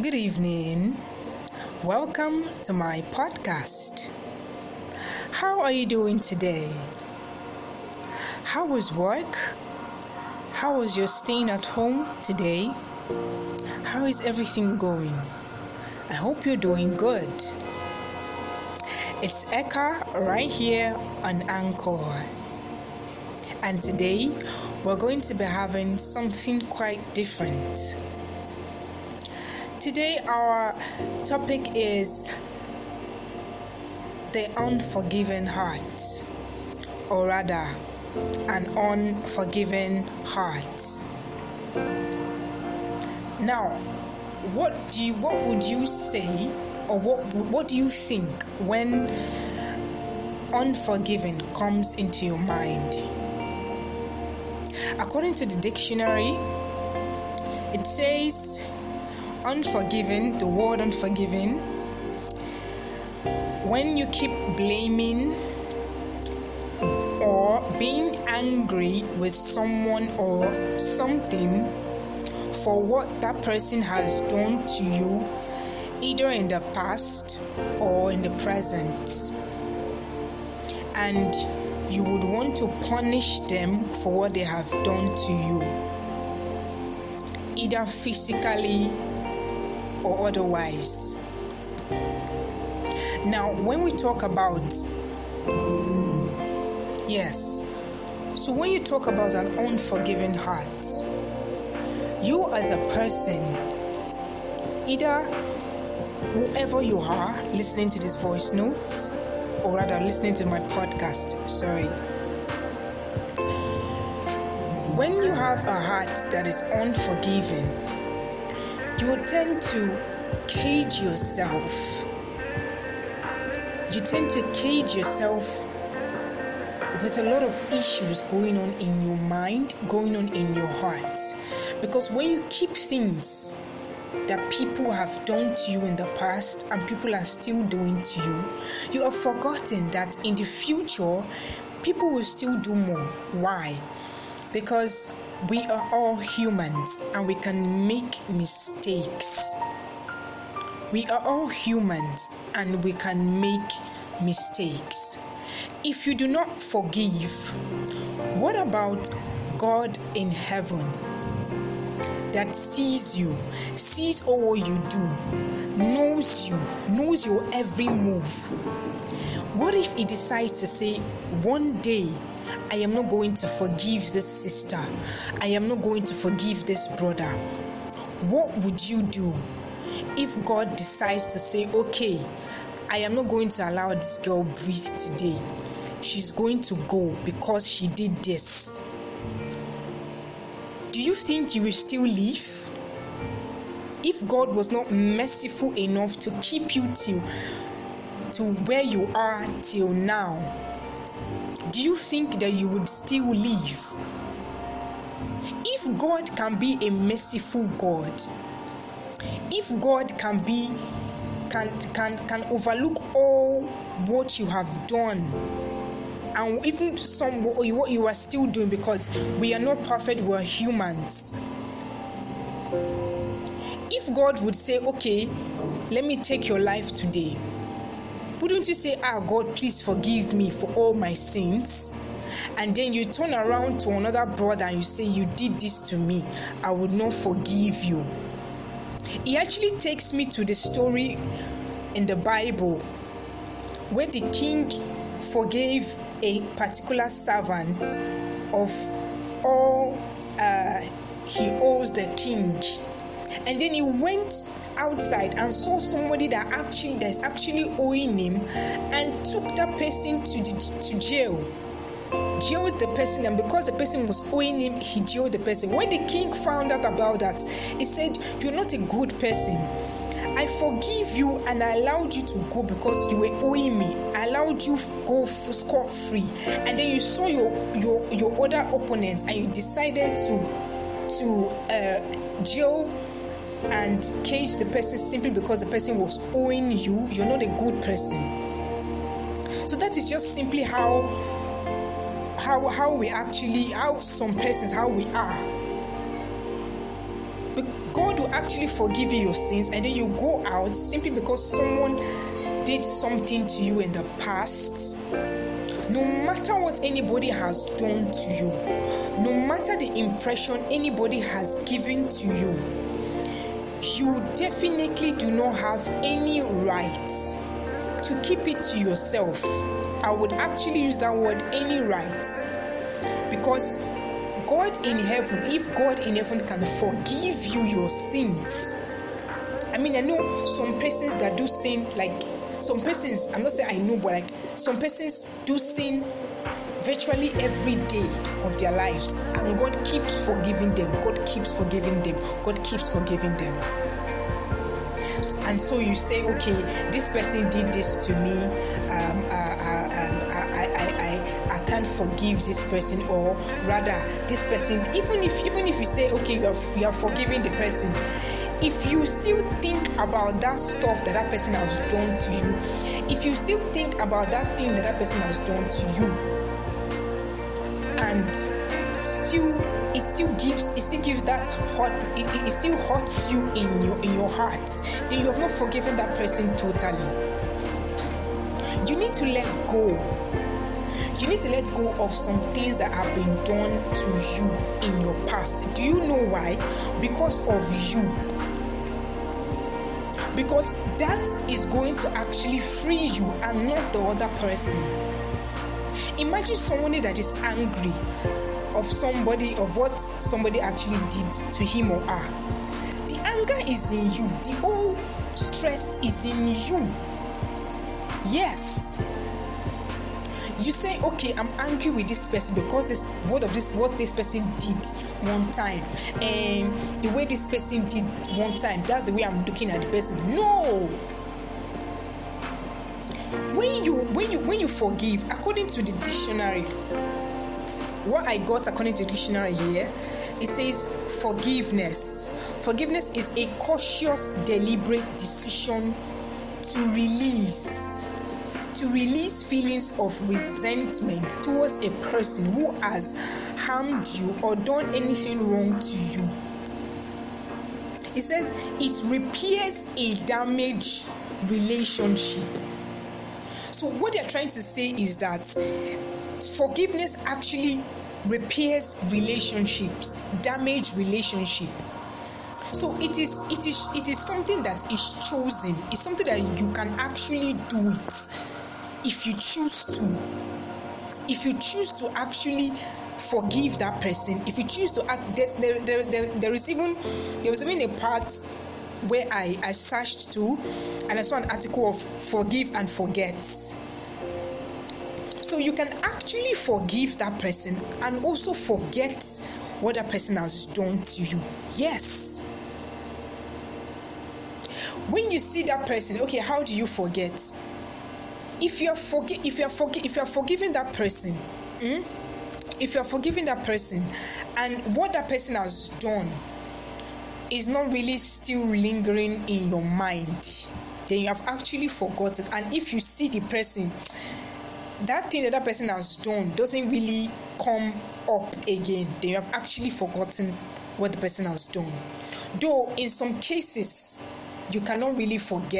Good evening. Welcome to my podcast. How are you doing today? How was work? How was your staying at home today? How is everything going? I hope you're doing good. It's Eka right here on Anchor. And today we're going to be having something quite different. Today, our topic is the unforgiven heart, or rather, an unforgiven heart. Now, what do you, what would you say, or what what do you think when unforgiven comes into your mind? According to the dictionary, it says unforgiving, the word unforgiving, when you keep blaming or being angry with someone or something for what that person has done to you, either in the past or in the present. And you would want to punish them for what they have done to you, either physically or otherwise. Now, when we talk about, yes, so when you talk about an unforgiving heart, you as a person, either whoever you are listening to this voice note, or rather listening to my podcast, sorry. When you have a heart that is unforgiving, you tend to cage yourself. You tend to cage yourself with a lot of issues going on in your mind, going on in your heart. Because when you keep things that people have done to you in the past and people are still doing to you, you have forgotten that in the future, people will still do more. Why? Because we are all humans and we can make mistakes. We are all humans and we can make mistakes. If you do not forgive, what about God in heaven that sees you, sees all you do, knows you, knows your every move? What if He decides to say, one day I am not going to forgive this sister. I am not going to forgive this brother. What would you do if God decides to say, okay, I am not going to allow this girl breathe today? She's going to go because she did this. Do you think you will still live? If God was not merciful enough to keep you till to where you are till now, do you think that you would still live? If God can be a merciful God, if God can be can can can overlook all what you have done and even some what you are still doing because we are not perfect we are humans if god would say okay let me take your life today wouldn't you say, Ah, God, please forgive me for all my sins? And then you turn around to another brother and you say, You did this to me, I would not forgive you. He actually takes me to the story in the Bible where the king forgave a particular servant of all uh, he owes the king. And then he went outside and saw somebody that actually that's actually owing him and took that person to the, to jail. Jailed the person and because the person was owing him he jailed the person. When the king found out about that he said you're not a good person. I forgive you and I allowed you to go because you were owing me. I allowed you go scot free, and then you saw your your your other opponents and you decided to to uh, jail and cage the person simply because the person was owing you, you're not a good person. So that is just simply how how how we actually how some persons how we are. But God will actually forgive you your sins and then you go out simply because someone did something to you in the past. No matter what anybody has done to you, no matter the impression anybody has given to you, you definitely do not have any right to keep it to yourself. I would actually use that word any right because God in heaven, if God in heaven can forgive you your sins, I mean, I know some persons that do sin, like some persons, I'm not saying I know, but like some persons do sin virtually every day of their lives, and God keeps forgiving them. God keeps forgiving them. God keeps forgiving them. And so you say, okay, this person did this to me. Um, uh, uh, um, I, I, I, I can't forgive this person, or rather, this person. Even if, even if you say, okay, you are, you are forgiving the person, if you still think about that stuff that that person has done to you, if you still think about that thing that that person has done to you, and still it still gives it still gives that hurt it, it still hurts you in your in your heart. Then you have not forgiven that person totally. You need to let go. You need to let go of some things that have been done to you in your past. Do you know why? Because of you. Because that is going to actually free you and not the other person imagine somebody that is angry of somebody of what somebody actually did to him or her. The anger is in you. The whole stress is in you. Yes. You say okay i'm angry with this person because this what of this what this person did one time and the way this person did one time that's the way i'm looking at the person. No when you when you when you forgive according to the dictionary what I got according to the dictionary here, it says forgiveness. Forgiveness is a cautious, deliberate decision to release to release feelings of resentment towards a person who has harmed you or done anything wrong to you. It says it repairs a damaged relationship. So, what they're trying to say is that forgiveness actually repairs relationships, damaged relationship. So it is it is it is something that is chosen. It's something that you can actually do it if you choose to. If you choose to actually forgive that person, if you choose to act, there, there, there, there is even there was even a part where I, I searched to and I saw an article of forgive and forget. So you can actually forgive that person and also forget what that person has done to you. Yes. When you see that person, okay, how do you forget? If you are forgi- if you are forgi- if you are forgiving that person, hmm? if you are forgiving that person, and what that person has done is not really still lingering in your mind, then you have actually forgotten. And if you see the person, that thing that that person has done doesn't really come up again, then you have actually forgotten what the person has done. Though in some cases you cannot really forget,